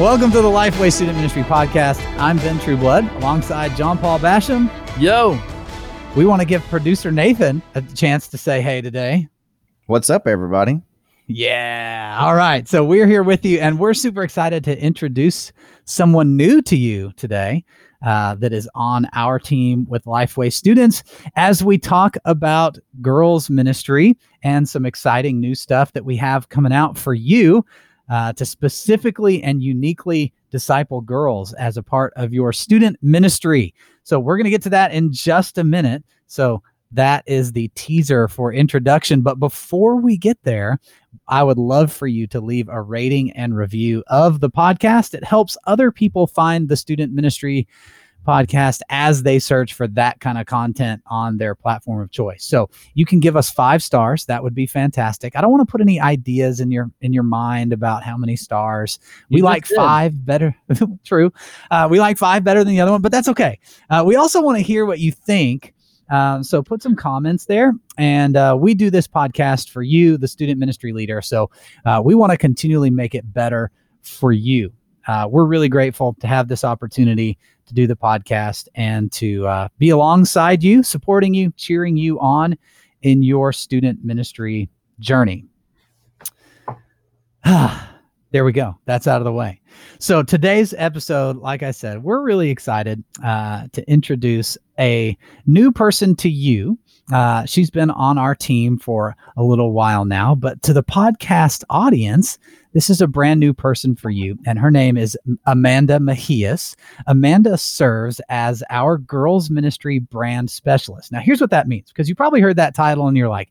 Welcome to the Lifeway Student Ministry Podcast. I'm Ben Trueblood alongside John Paul Basham. Yo, We want to give producer Nathan a chance to say hey today. What's up, everybody? Yeah. All right. So we're here with you, and we're super excited to introduce someone new to you today uh, that is on our team with Lifeway students as we talk about girls' ministry and some exciting new stuff that we have coming out for you uh, to specifically and uniquely disciple girls as a part of your student ministry. So we're going to get to that in just a minute. So that is the teaser for introduction. But before we get there, I would love for you to leave a rating and review of the podcast. It helps other people find the student ministry podcast as they search for that kind of content on their platform of choice. So you can give us five stars. That would be fantastic. I don't want to put any ideas in your in your mind about how many stars. We You like five better. True. Uh, we like five better than the other one, but that's okay. Uh, we also want to hear what you think. Um, so put some comments there. And uh, we do this podcast for you, the student ministry leader. So uh, we want to continually make it better for you. Uh, we're really grateful to have this opportunity to do the podcast and to uh, be alongside you, supporting you, cheering you on in your student ministry journey. there we go. That's out of the way. So today's episode, like I said, we're really excited uh, to introduce a new person to you. Uh, she's been on our team for a little while now, but to the podcast audience, this is a brand new person for you, and her name is Amanda Mejias. Amanda serves as our girls ministry brand specialist. Now, here's what that means because you probably heard that title and you're like,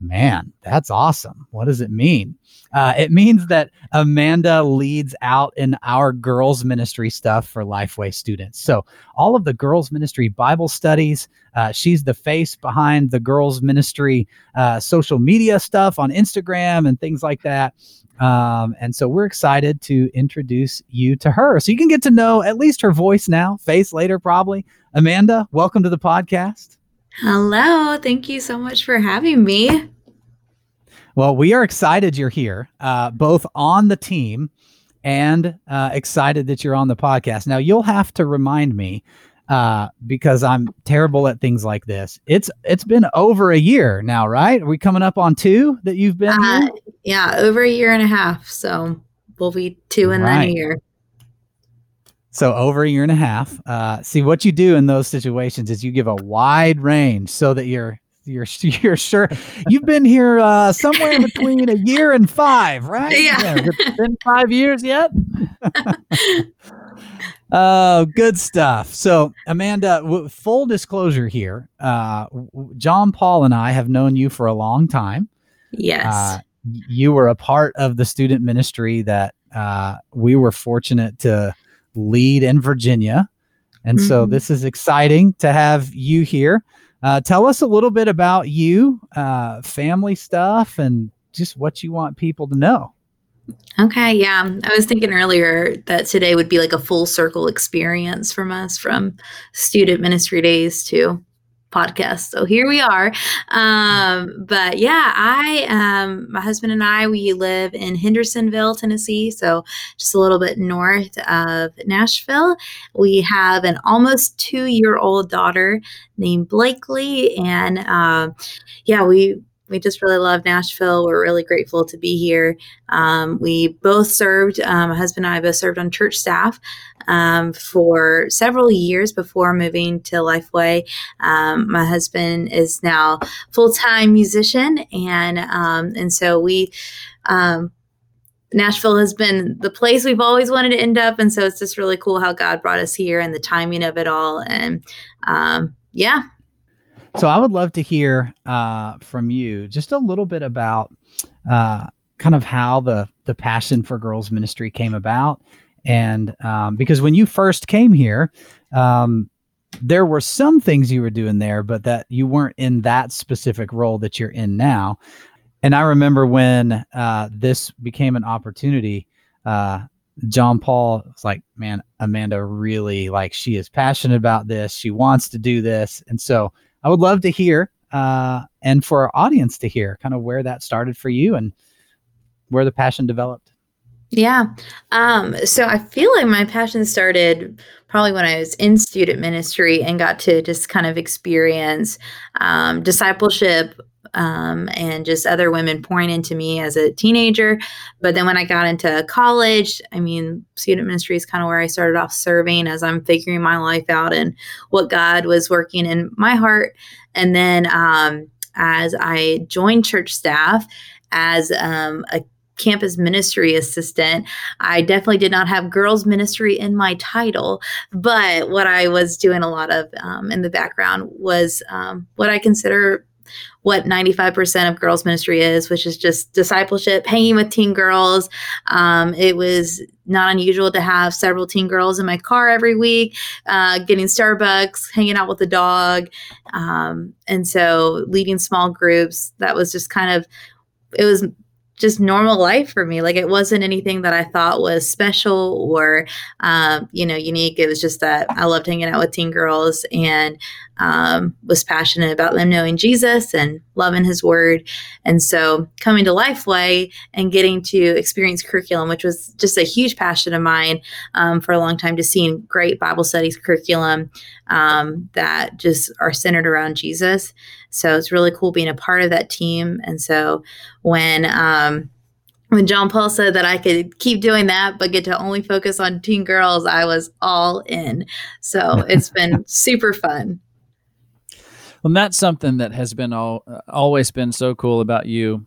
man, that's awesome. What does it mean? Uh, it means that Amanda leads out in our girls' ministry stuff for Lifeway students. So, all of the girls' ministry Bible studies, uh, she's the face behind the girls' ministry uh, social media stuff on Instagram and things like that. Um, and so, we're excited to introduce you to her. So, you can get to know at least her voice now, face later, probably. Amanda, welcome to the podcast. Hello. Thank you so much for having me. Well, we are excited you're here, uh, both on the team and uh, excited that you're on the podcast. Now, you'll have to remind me uh, because I'm terrible at things like this. It's it's been over a year now, right? Are we coming up on two that you've been Uh, yeah, over a year and a half. So we'll be two in then Right. a year. So over a year and a half. Uh, see what you do in those situations is you give a wide range so that you're you're you're sure you've been here uh, somewhere between a year and five, right? Yeah. It been five years yet? Oh, good stuff. So, Amanda, w- full disclosure here, uh, w- John Paul and I have known you for a long time. Yes. Uh, you were a part of the student ministry that uh, we were fortunate to lead in Virginia. And so Mhm. this is exciting to have you here. Uh, tell us a little bit about you, uh, family stuff, and just what you want people to know. okay. Yeah. I was thinking earlier that today would be like a full circle experience from us from student ministry days to podcast. So here we are. Um, but yeah, I, um, my husband and I, we live in Hendersonville, Tennessee. So just a little bit north of Nashville. We have an almost two year old daughter named Blakely. And um, yeah, we, we just really love Nashville. We're really grateful to be here. Um, we both served, um, my husband and I both served on church staff um, for several years before moving to Lifeway. Um, my husband is now full time musician, and um, and so we. Um, Nashville has been the place we've always wanted to end up, and so it's just really cool how God brought us here and the timing of it all. And yeah, So I would love to hear uh, from you just a little bit about uh, kind of how the the passion for girls ministry came about, and um, because when you first came here, um, there were some things you were doing there, but that you weren't in that specific role that you're in now. And I remember when uh, this became an opportunity. Uh, John Paul was like, "Man, Amanda really like she is passionate about this. She wants to do this." And so I would love to hear uh, and for our audience to hear kind of where that started for you and where the passion developed. Yeah. Um, so I feel like my passion started probably when I was in student ministry and got to just kind of experience um, discipleship um, and just other women pouring into me as a teenager. But then when I got into college, I mean, student ministry is kind of where I started off serving as I'm figuring my life out and what God was working in my heart. And then um, as I joined church staff as um, a campus ministry assistant. I definitely did not have girls ministry in my title, but what I was doing a lot of um, in the background was um, what I consider what 95% of girls ministry is which is just discipleship hanging with teen girls. Um, it was not unusual to have several teen girls in my car every week uh, getting starbucks hanging out with the dog. Um, and so leading small groups that was just kind of it was just normal life for me. Like it wasn't anything that I thought was special or, um, you know, unique. It was just that I loved hanging out with teen girls and um, was passionate about them knowing Jesus and loving His Word. And so coming to Lifeway and getting to experience curriculum, which was just a huge passion of mine um, for a long time, to seeing great Bible studies curriculum um, that just are centered around Jesus. So it's really cool being a part of that team. And so when um, when John Paul said that I could keep doing that, but get to only focus on teen girls, I was all in. So it's been super fun. Well, that's something that has been all, uh, always been so cool about you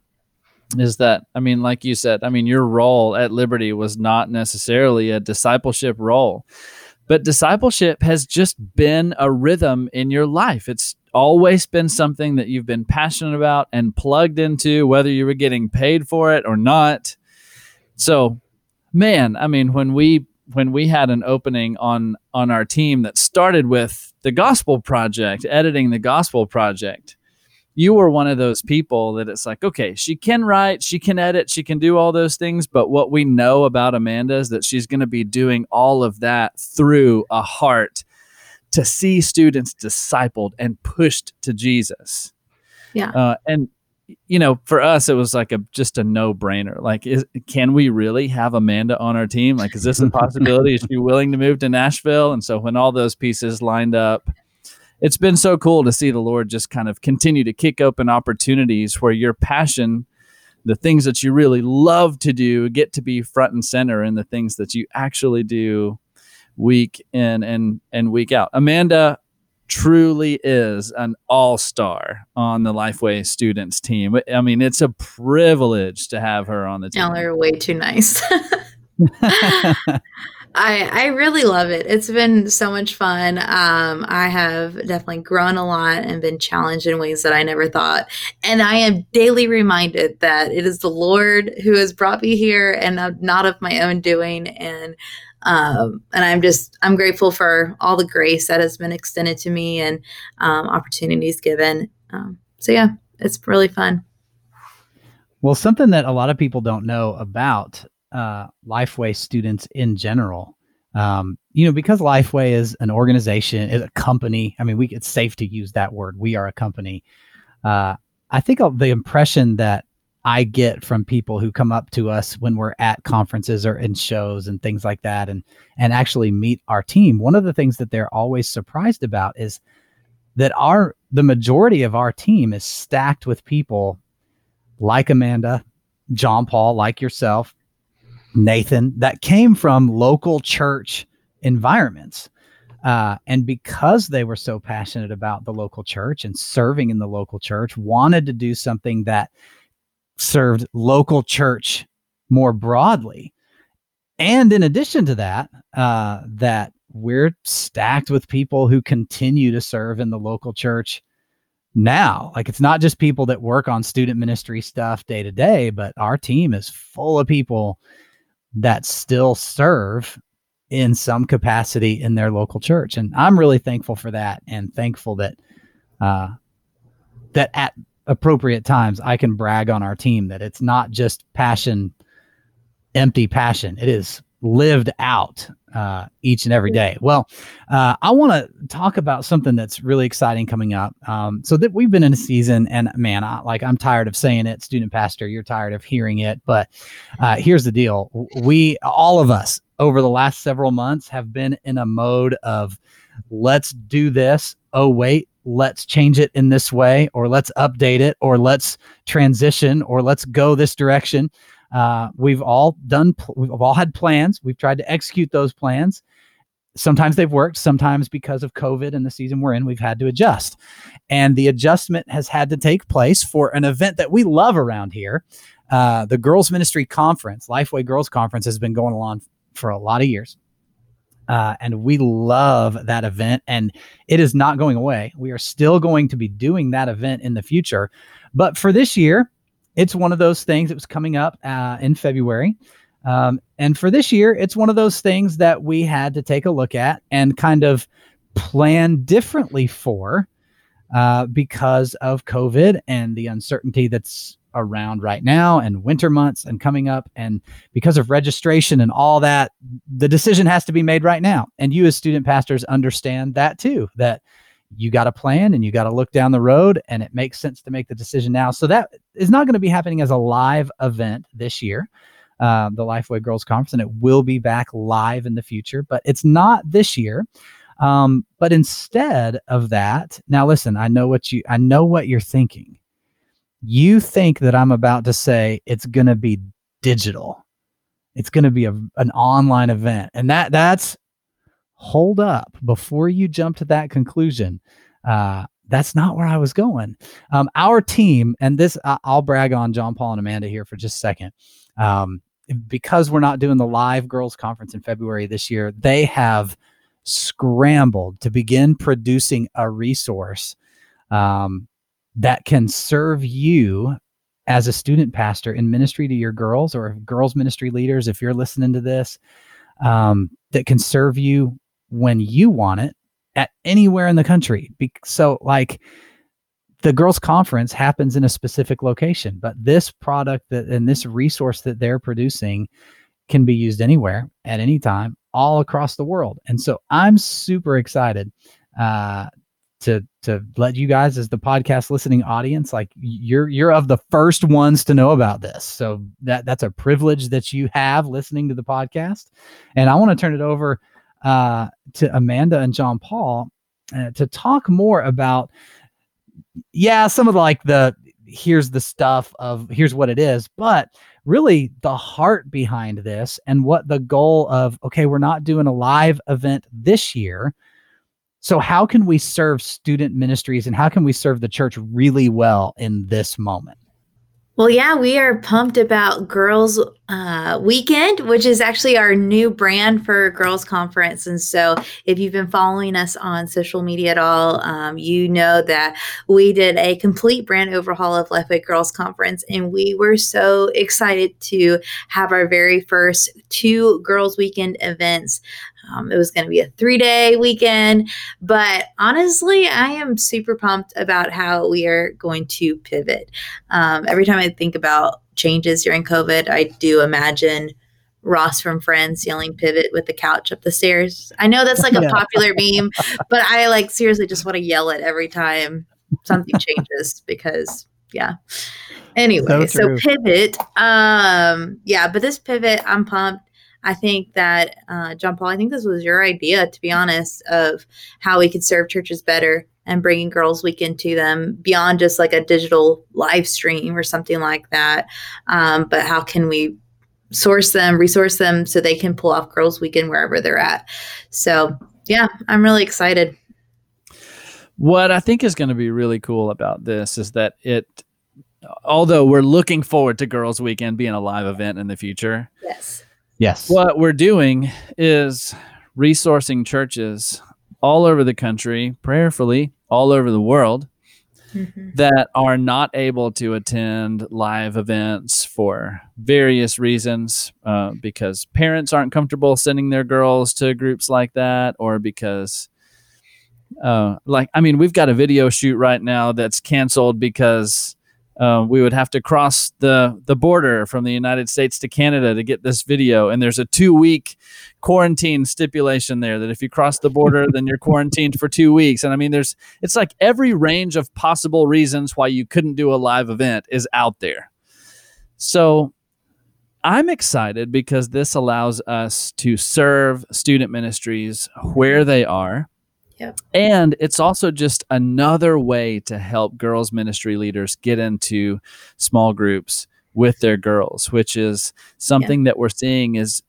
is that I mean, like you said, I mean, your role at Liberty was not necessarily a discipleship role, but discipleship has just been a rhythm in your life. It's always been something that you've been passionate about and plugged into, whether you were getting paid for it or not. So, man, I mean, when we when we had an opening on on our team that started with the gospel project editing the gospel project you were one of those people that it's like okay she can write she can edit she can do all those things but what we know about amanda is that she's going to be doing all of that through a heart to see students discipled and pushed to jesus yeah uh, and you know, for us, it was like a just a no brainer. Like, is, can we really have Amanda on our team? Like, is this a possibility? is she willing to move to Nashville? And so, when all those pieces lined up, it's been so cool to see the Lord just kind of continue to kick open opportunities where your passion, the things that you really love to do, get to be front and center in the things that you actually do week in and and week out. Amanda, truly is an all star on the Lifeway students team. I mean, it's a privilege to have her on the team. Y'all are way too nice. I I really love it. It's been so much fun. Um, I have definitely grown a lot and been challenged in ways that I never thought. And I am daily reminded that it is the Lord who has brought me here and not of my own doing. And um, and I'm just I'm grateful for all the grace that has been extended to me and um, opportunities given. Um, so yeah, it's really fun. Well, something that a lot of people don't know about uh, Lifeway students in general, um, you know, because Lifeway is an organization, is a company. I mean, we it's safe to use that word. We are a company. Uh, I think the impression that I get from people who come up to us when we're at conferences or in shows and things like that and and actually meet our team. One of the things that they're always surprised about is that our the majority of our team is stacked with people like Amanda, John Paul, like yourself, Nathan, that came from local church environments. Uh, and because they were so passionate about the local church and serving in the local church, wanted to do something that served local church more broadly. And in addition to that, uh, that we're stacked with people who continue to serve in the local church now. Like it's not just people that work on student ministry stuff day to day, but our team is full of people that still serve in some capacity in their local church. And I'm really thankful for that and thankful that uh, that at appropriate times, I can brag on our team that it's not just passion, empty passion. It is lived out uh, each and every day. Well, uh, I want to talk about something that's really exciting coming up. Um, so that we've been in a season, and man, I, like I'm tired of saying it, student pastor. You're tired of hearing it, but uh, here's the deal: we, all of us, over the last several months, have been in a mode of let's do this. Oh wait, let's change it in this way, or let's update it, or let's transition, or let's go this direction. Uh, we've all done, we've all had plans. We've tried to execute those plans. Sometimes they've worked. Sometimes because of COVID and the season we're in, we've had to adjust. And the adjustment has had to take place for an event that we love around here. Uh, the Girls Ministry Conference, Lifeway Girls Conference, has been going on for a lot of years. Uh, and we love that event, and it is not going away. We are still going to be doing that event in the future. But for this year, it's one of those things that was coming up uh, in February. Um, and for this year, it's one of those things that we had to take a look at and kind of plan differently for uh, because of COVID and the uncertainty that's around right now and winter months and coming up. And because of registration and all that, the decision has to be made right now. And you, as student pastors, understand that too, that you got a plan and you got to look down the road and it makes sense to make the decision now. So that is not going to be happening as a live event this year, uh, the Lifeway Girls Conference, and it will be back live in the future, but it's not this year. Um, but instead of that, now listen, I know what you, I know what you're thinking. You think that I'm about to say it's going to be digital. It's going to be a, an online event, and that that's hold up before you jump to that conclusion. Uh, that's not where I was going. Um, our team, and this, I'll brag on John Paul and Amanda here for just a second. Um, because we're not doing the live girls conference in February this year, they have scrambled to begin producing a resource um, that can serve you as a student pastor in ministry to your girls or girls ministry leaders. If you're listening to this, um, that can serve you when you want it at anywhere in the country. Be- so, like, the girls' conference happens in a specific location, but this product that and this resource that they're producing can be used anywhere at any time, all across the world. And so, I'm super excited uh, to to let you guys, as the podcast listening audience, like you're you're of the first ones to know about this. So that that's a privilege that you have listening to the podcast. And I want to turn it over uh, to Amanda and John Paul uh, to talk more about, yeah, some of the, like the here's the stuff of here's what it is, but really the heart behind this and what the goal of, okay, we're not doing a live event this year. So, how can we serve student ministries and how can we serve the church really well in this moment? Well, yeah, we are pumped about Girls uh, Weekend, which is actually our new brand for Girls Conference. And so, if you've been following us on social media at all, um, you know that we did a complete brand overhaul of Lifeway Girls Conference, and we were so excited to have our very first two Girls Weekend events um, it was going to be a three day weekend. But honestly, I am super pumped about how we are going to pivot. Um, every time I think about changes during COVID, I do imagine Ross from Friends yelling pivot with the couch up the stairs. I know that's like a yeah. popular meme, but I like seriously just want to yell it every time something changes because yeah. Anyway, so, so, pivot. Um, yeah, but this pivot, I'm pumped. I think that, uh, John Paul, I think this was your idea, to be honest, of how we could serve churches better and bringing Girls Weekend to them beyond just like a digital live stream or something like that. Um, but how can we source them, resource them so they can pull off Girls Weekend wherever they're at? So, yeah, I'm really excited. What I think is going to be really cool about this is that it, although we're looking forward to Girls Weekend being a live event in the future. Yes Yes. What we're doing is resourcing churches all over the country, prayerfully all over the world, mm-hmm. that are not able to attend live events for various reasons, uh, because parents aren't comfortable sending their girls to groups like that, or because. Uh, like I mean, we've got a video shoot right now that's canceled because uh, we would have to cross the the border from the United States to Canada to get this video, and there's a two week quarantine stipulation there that if you cross the border, then you're quarantined for two weeks. And I mean, there's it's like every range of possible reasons why you couldn't do a live event is out there. So I'm excited because this allows us to serve student ministries where they are. Yep. And it's also just another way to help girls ministry leaders get into small groups with their girls, which is something that we're seeing is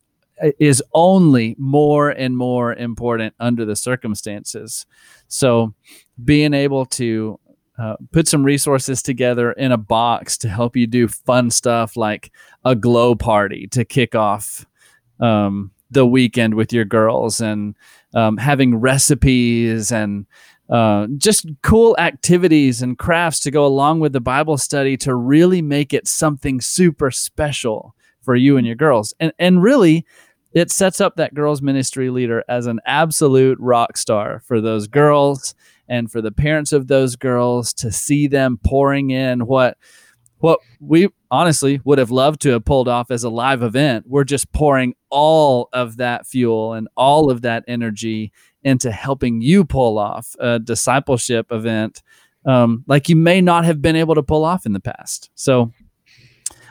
is only more and more important under the circumstances. So being able to uh, put some resources together in a box to help you do fun stuff like a glow party to kick off um, the weekend with your girls and um, having recipes and uh, just cool activities and crafts to go along with the Bible study to really make it something super special for you and your girls. And and really, it sets up that girls ministry leader as an absolute rock star for those girls and for the parents of those girls to see them pouring in what what we honestly would have loved to have pulled off as a live event. We're just pouring all of that fuel and all of that energy into helping you pull off a discipleship event um, like you may not have been able to pull off in the past. So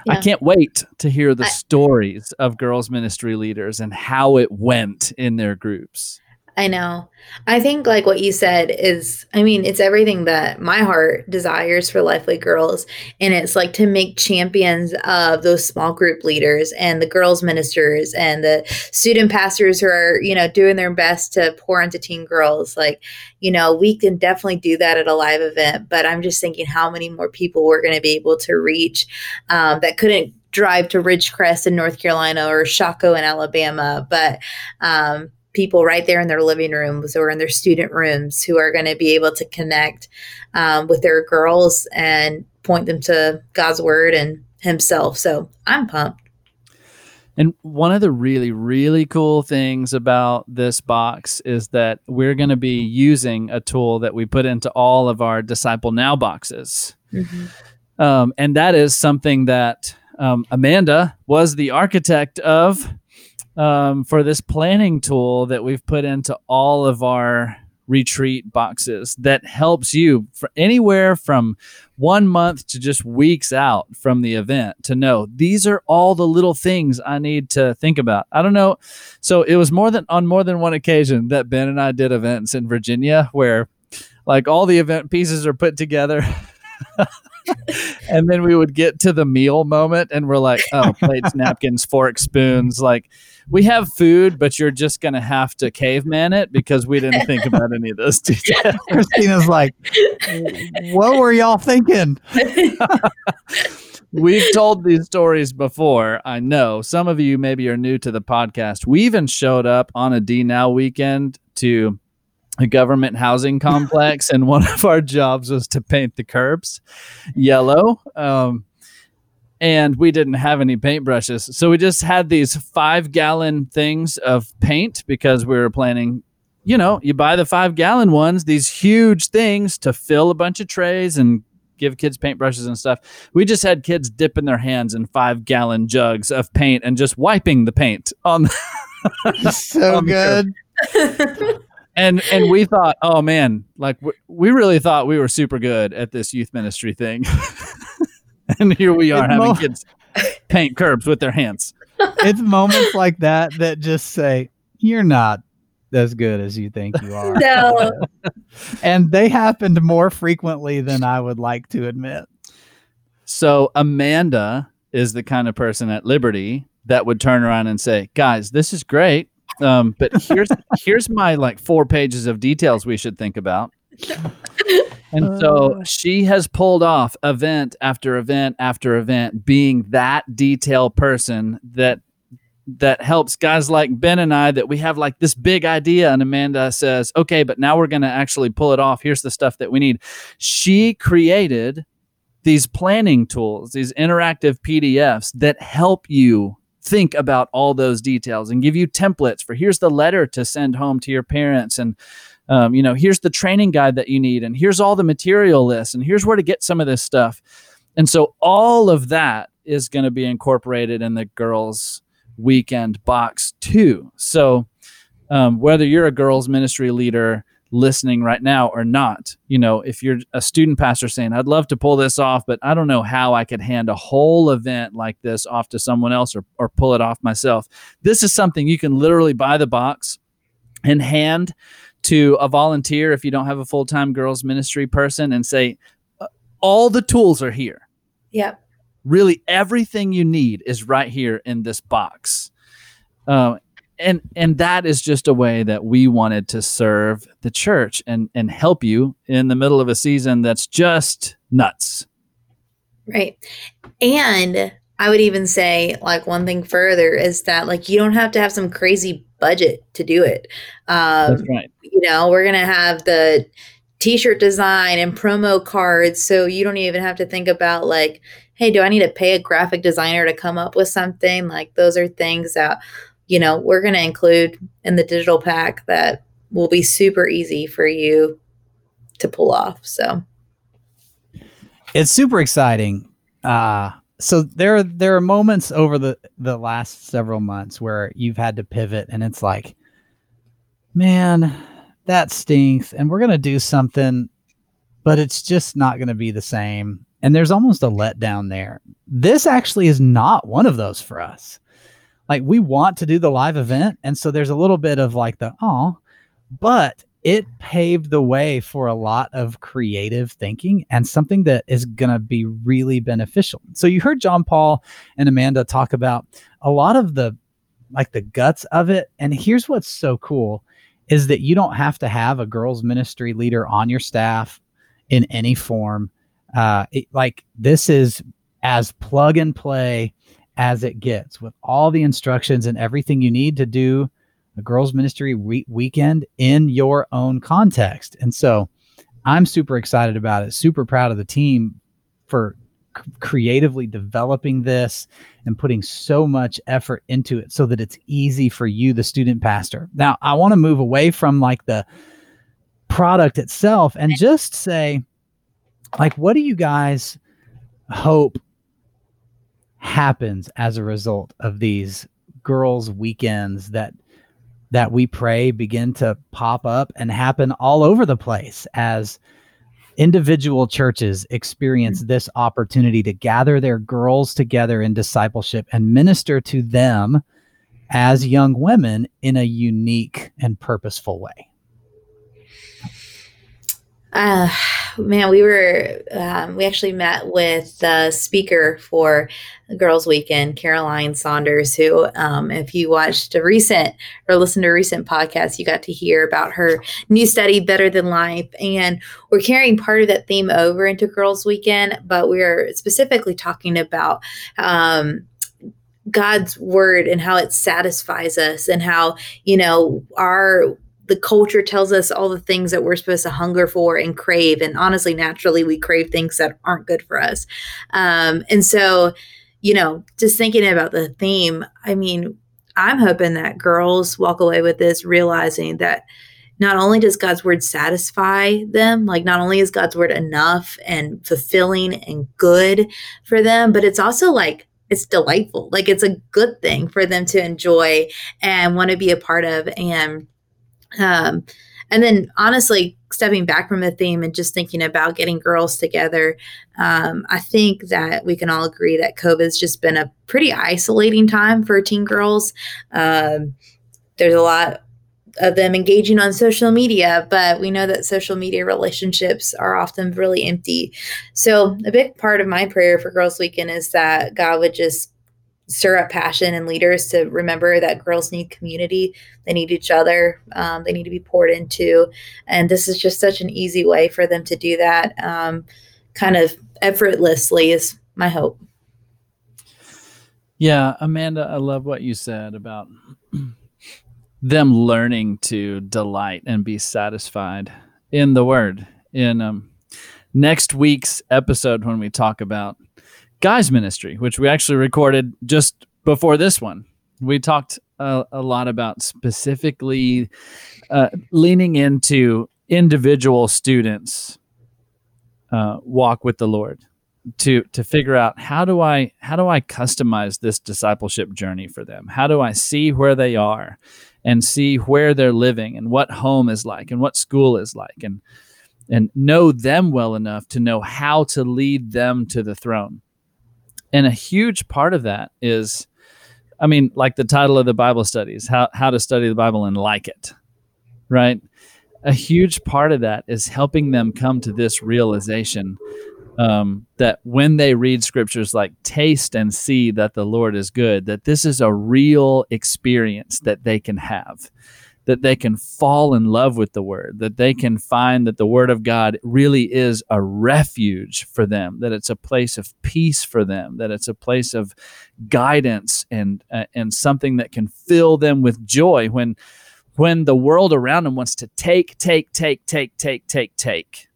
I can't wait to hear the I- stories of girls ministry leaders and how it went in their groups. I know. I think like what you said is I mean, it's everything that my heart desires for Lifeway Girls and it's like to make champions of those small group leaders and the girls ministers and the student pastors who are, you know, doing their best to pour into teen girls. Like, you know, we can definitely do that at a live event, but I'm just thinking how many more people we're going to be able to reach um, that couldn't drive to Ridgecrest in North Carolina or Shocco in Alabama, but um, people right there in their living rooms or in their student rooms who are going to be able to connect um, with their girls and point them to God's word and Himself. So I'm pumped. And one of the really, really cool things about this box is that we're going to be using a tool that we put into all of our Disciple Now boxes. Um, and that is something that um, Amanda was the architect of um, for this planning tool that we've put into all of our retreat boxes that helps you for anywhere from one month to just weeks out from the event to know these are all the little things I need to think about. I don't know. So it was more than on more than one occasion that Ben and I did events in Virginia where like all the event pieces are put together. and then we would get to the meal moment and we're like, oh, plates, napkins, forks, spoons. Like we have food, but you're just going to have to caveman it because we didn't think about any of those details. Christina's like, what were y'all thinking? We've told these stories before. I know some of you maybe are new to the podcast. We even showed up on a D Now weekend to a government housing complex, and one of our jobs was to paint the curbs yellow. Um, and we didn't have any paintbrushes. So we just had these five gallon things of paint because we were planning you know, you buy the five gallon ones, these huge things to fill a bunch of trays and give kids paintbrushes and stuff. We just had kids dipping their hands in five gallon jugs of paint and just wiping the paint on the, so On the good. and and we thought, oh man, like we, we really thought we were super good at this youth ministry thing. and here we are It's having mo- kids paint curbs with their hands. it's moments like that that just say, you're not as good as you think you are. no, and they happened more frequently than I would like to admit. So Amanda is the kind of person at Liberty that would turn around and say, "Guys, this is great, um, but here's here's my like four pages of details we should think about." And so oh. she has pulled off event after event after event, being that detail person that that helps guys like Ben and I that we have like this big idea and Amanda says, "Okay, but now we're going to actually pull it off. Here's the stuff that we need." She created these planning tools, these interactive PDFs that help you think about all those details and give you templates for here's the letter to send home to your parents and um, you know here's the training guide that you need and here's all the material lists and here's where to get some of this stuff And so all of that is going to be incorporated in the girls' weekend box too. So um, whether you're a girls' ministry leader listening right now or not, you know, if you're a student pastor saying, I'd love to pull this off, but I don't know how I could hand a whole event like this off to someone else or, or pull it off myself. This is something you can literally buy the box and hand to a volunteer if you don't have a full time girls ministry person and say, uh, all the tools are here. Yep. Really, everything you need is right here in this box. Uh, and and that is just a way that we wanted to serve the church and and help you in the middle of a season that's just nuts right and i would even say like one thing further is that like you don't have to have some crazy budget to do it um that's right you know we're gonna have the t-shirt design and promo cards so you don't even have to think about like hey do i need to pay a graphic designer to come up with something like those are things that you know, we're going to include in the digital pack that will be super easy for you to pull off. So it's super exciting. Uh, so there, there are moments over the the last several months where you've had to pivot, and it's like, man, that stinks, and we're gonna do something, but it's just not gonna be the same. And there's almost a letdown there. This actually is not one of those for us like we want to do the live event and so there's a little bit of like the oh but it paved the way for a lot of creative thinking and something that is going to be really beneficial. So you heard john paul and amanda talk about a lot of the like the guts of it and here's what's so cool is that you don't have to have a girls ministry leader on your staff in any form. Uh it, like this is as plug and play as it gets with all the instructions and everything you need to do a girls ministry re- weekend in your own context. And so I'm super excited about it, super proud of the team for c- creatively developing this and putting so much effort into it so that it's easy for you the student pastor. Now, I want to move away from like the product itself and just say like what do you guys hope happens as a result of these girls weekends that that we pray begin to pop up and happen all over the place as individual churches experience this opportunity to gather their girls together in discipleship and minister to them as young women in a unique and purposeful way. Uh, man, we were, um, we actually met with the speaker for Girls Weekend, Caroline Saunders, who, um, if you watched a recent or listened to a recent podcast, you got to hear about her new study, Better Than Life. And we're carrying part of that theme over into Girls Weekend, but we're specifically talking about, um, God's word and how it satisfies us and how, you know, our the culture tells us all the things that we're supposed to hunger for and crave. And honestly, naturally, we crave things that aren't good for us. Um, and so, you know, just thinking about the theme, I mean, I'm hoping that girls walk away with this realizing that not only does God's word satisfy them, like not only is God's word enough and fulfilling and good for them, but it's also like it's delightful. Like it's a good thing for them to enjoy and want to be a part of. And um, and then honestly, stepping back from the theme and just thinking about getting girls together, um, I think that we can all agree that COVID's just been a pretty isolating time for teen girls. Um, there's a lot of them engaging on social media, but we know that social media relationships are often really empty. So, a big part of my prayer for Girls Weekend is that God would just stir up passion and leaders to remember that girls need community. They need each other. Um, they need to be poured into. And this is just such an easy way for them to do that. Um, kind of effortlessly is my hope. Yeah amanda i love what you said about them learning to delight and be satisfied in the word. In um, next week's episode when we talk about guys ministry, which we actually recorded just before this one. We talked a, a lot about specifically uh, leaning into individual students uh, walk with the Lord. to to figure out how do I how do I customize this discipleship journey for them? How do I see where they are and see where they're living and what home is like and what school is like and and know them well enough to know how to lead them to the throne. And a huge part of that is I mean, like the title of the Bible studies, how how to study the Bible and like it. Right? A huge part of that is helping them come to this realization um, that when they read scriptures like taste and see that the Lord is good, that this is a real experience that they can have, that they can fall in love with the word, that they can find that the word of God really is a refuge for them, that it's a place of peace for them, that it's a place of guidance and uh, and something that can fill them with joy when when the world around them wants to take take take take take take take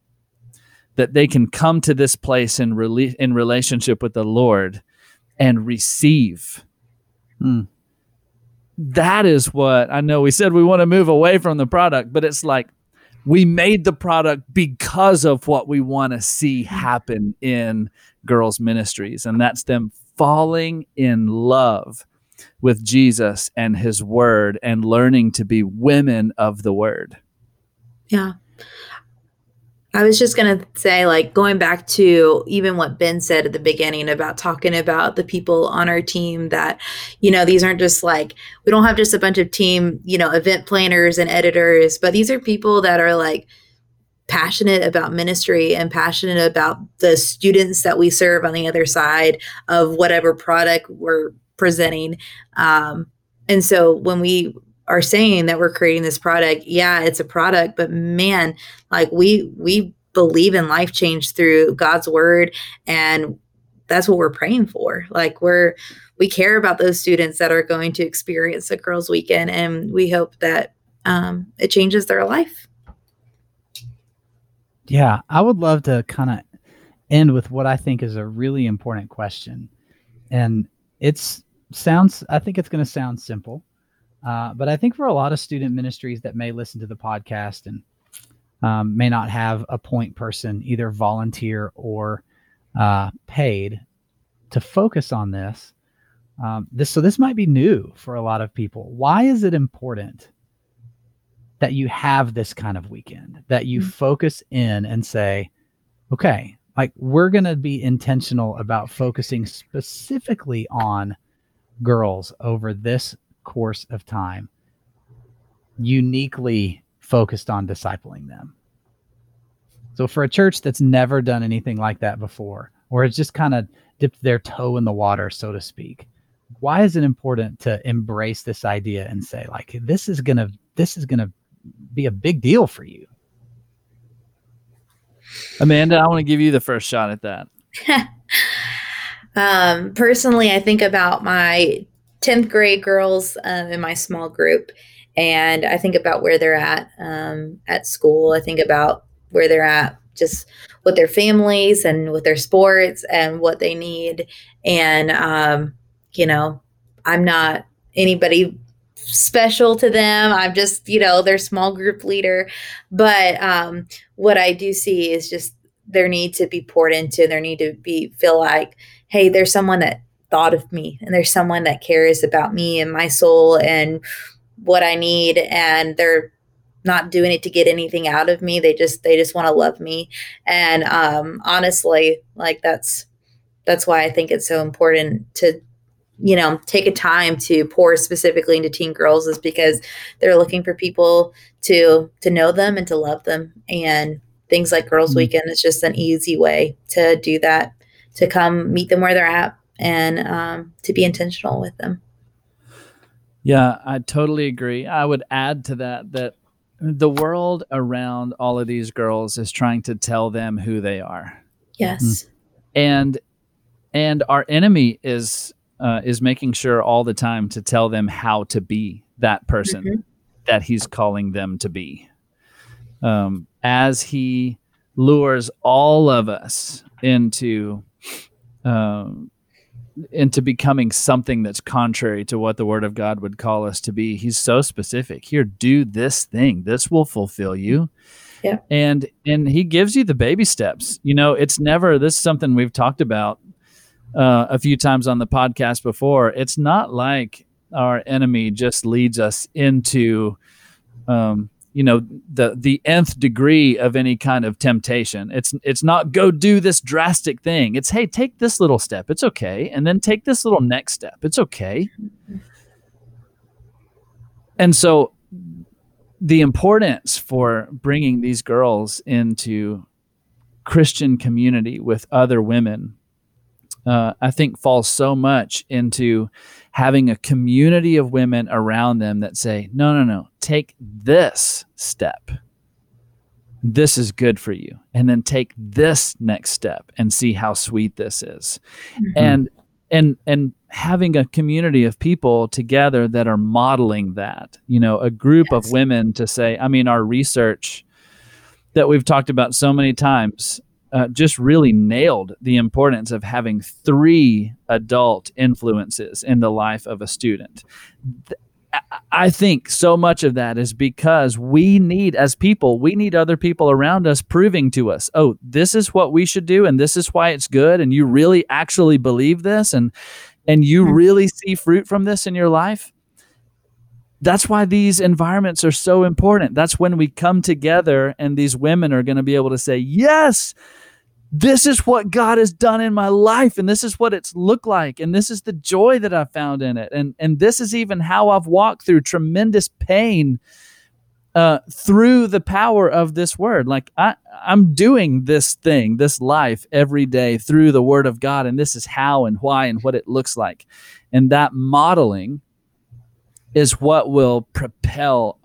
that they can come to this place in rela- in relationship with the Lord and receive. Hmm. That is what I know. We said we want to move away from the product, but it's like we made the product because of what we want to see happen in girls' ministries, and that's them falling in love with Jesus and his word and learning to be women of the word. Yeah. I was just going to say, like, going back to even what Ben said at the beginning about talking about the people on our team that, you know, these aren't just like, we don't have just a bunch of team, you know, event planners and editors, but these are people that are like passionate about ministry and passionate about the students that we serve on the other side of whatever product we're presenting. Um, and so when we are saying that we're creating this product yeah it's a product but man like we we believe in life change through god's word and that's what we're praying for. Like we're we care about those students that are going to experience the girls weekend and we hope that um, it changes their life. Yeah i would love to kind of end with what i think is a really important question and it's sounds i think it's going to sound simple uh, but I think for a lot of student ministries that may listen to the podcast and um, may not have a point person, either volunteer or uh, paid, to focus on this. Um, this so this might be new for a lot of people. Why is it important that you have this kind of weekend? That you mm-hmm. focus in and say, okay, like we're going to be intentional about focusing specifically on girls over this course of time uniquely focused on discipling them. So for a church that's never done anything like that before, or it's just kind of dipped their toe in the water, so to speak, why is it important to embrace this idea and say, like, this is gonna this is gonna be a big deal for you? Amanda, I want to give you the first shot at that. um, personally, I think about my 10th grade girls um, in my small group. And I think about where they're at um, at school. I think about where they're at just with their families and with their sports and what they need. And, um, you know, I'm not anybody special to them. I'm just, you know, their small group leader. But um, what I do see is just their need to be poured into, their need to be feel like, hey, there's someone that thought of me. And there's someone that cares about me and my soul and what I need and they're not doing it to get anything out of me. They just they just want to love me. And um honestly like that's that's why I think it's so important to you know take a time to pour specifically into teen girls is because they're looking for people to to know them and to love them. And things like girls mm-hmm. weekend is just an easy way to do that to come meet them where they're at and um, to be intentional with them. Yeah, I totally agree. I would add to that that the world around all of these girls is trying to tell them who they are. Yes. Mm. And and our enemy is uh, is making sure all the time to tell them how to be that person mm-hmm. that he's calling them to be. Um, as he lures all of us into um, into becoming something that's contrary to what the word of God would call us to be. He's so specific. Here, do this thing. This will fulfill you. Yeah. And and he gives you the baby steps. You know, it's never this is something we've talked about uh, a few times on the podcast before. It's not like our enemy just leads us into um, you know the the nth degree of any kind of temptation. It's it's not go do this drastic thing. It's hey take this little step. It's okay. And then take this little next step. It's okay. And so the importance for bringing these girls into christian community with other women uh, i think falls so much into having a community of women around them that say, no, no, no, take this step. This is good for you. And then take this next step and see how sweet this is. Mm-hmm. And and and having a community of people together that are modeling that, you know, a group yes. of women to say, I mean, our research that we've talked about so many times uh, just really nailed the importance of having three adult influences in the life of a student. I think so much of that is because we need, as people, we need other people around us proving to us, oh, this is what we should do, and this is why it's good, and you really actually believe this, and and you mm-hmm. really see fruit from this in your life. That's why these environments are so important. That's when we come together, and these women are going to be able to say, yes, this is what God has done in my life and this is what it's looked like and this is the joy that I found in it and and this is even how I've walked through tremendous pain uh, through the power of this word. Like I I'm doing this thing this life every day through the word of God and this is how and why and what it looks like. And that modeling is what will propel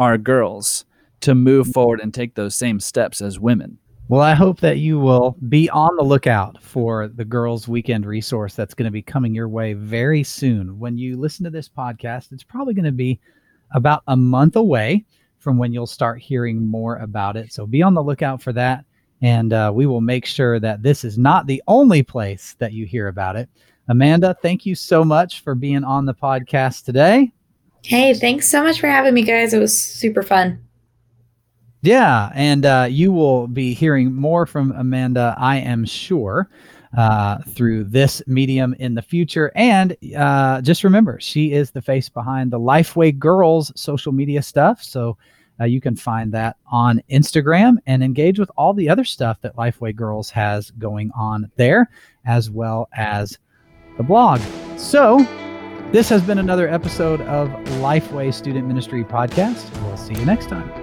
our girls to move forward and take those same steps as women well, I hope that you will be on the lookout for the girls' weekend resource that's going to be coming your way very soon. When you listen to this podcast, it's probably going to be about a month away from when you'll start hearing more about it. So be on the lookout for that. And uh, we will make sure that this is not the only place that you hear about it. Amanda, thank you so much for being on the podcast today. Hey, thanks so much for having me, guys. It was super fun. Yeah, and uh, you will be hearing more from Amanda, I am sure, uh, through this medium in the future. And uh, just remember, she is the face behind the Lifeway Girls social media stuff. So uh, you can find that on Instagram and engage with all the other stuff that Lifeway Girls has going on there, as well as the blog. So this has been another episode of Lifeway Student Ministry Podcast. We'll see you next time.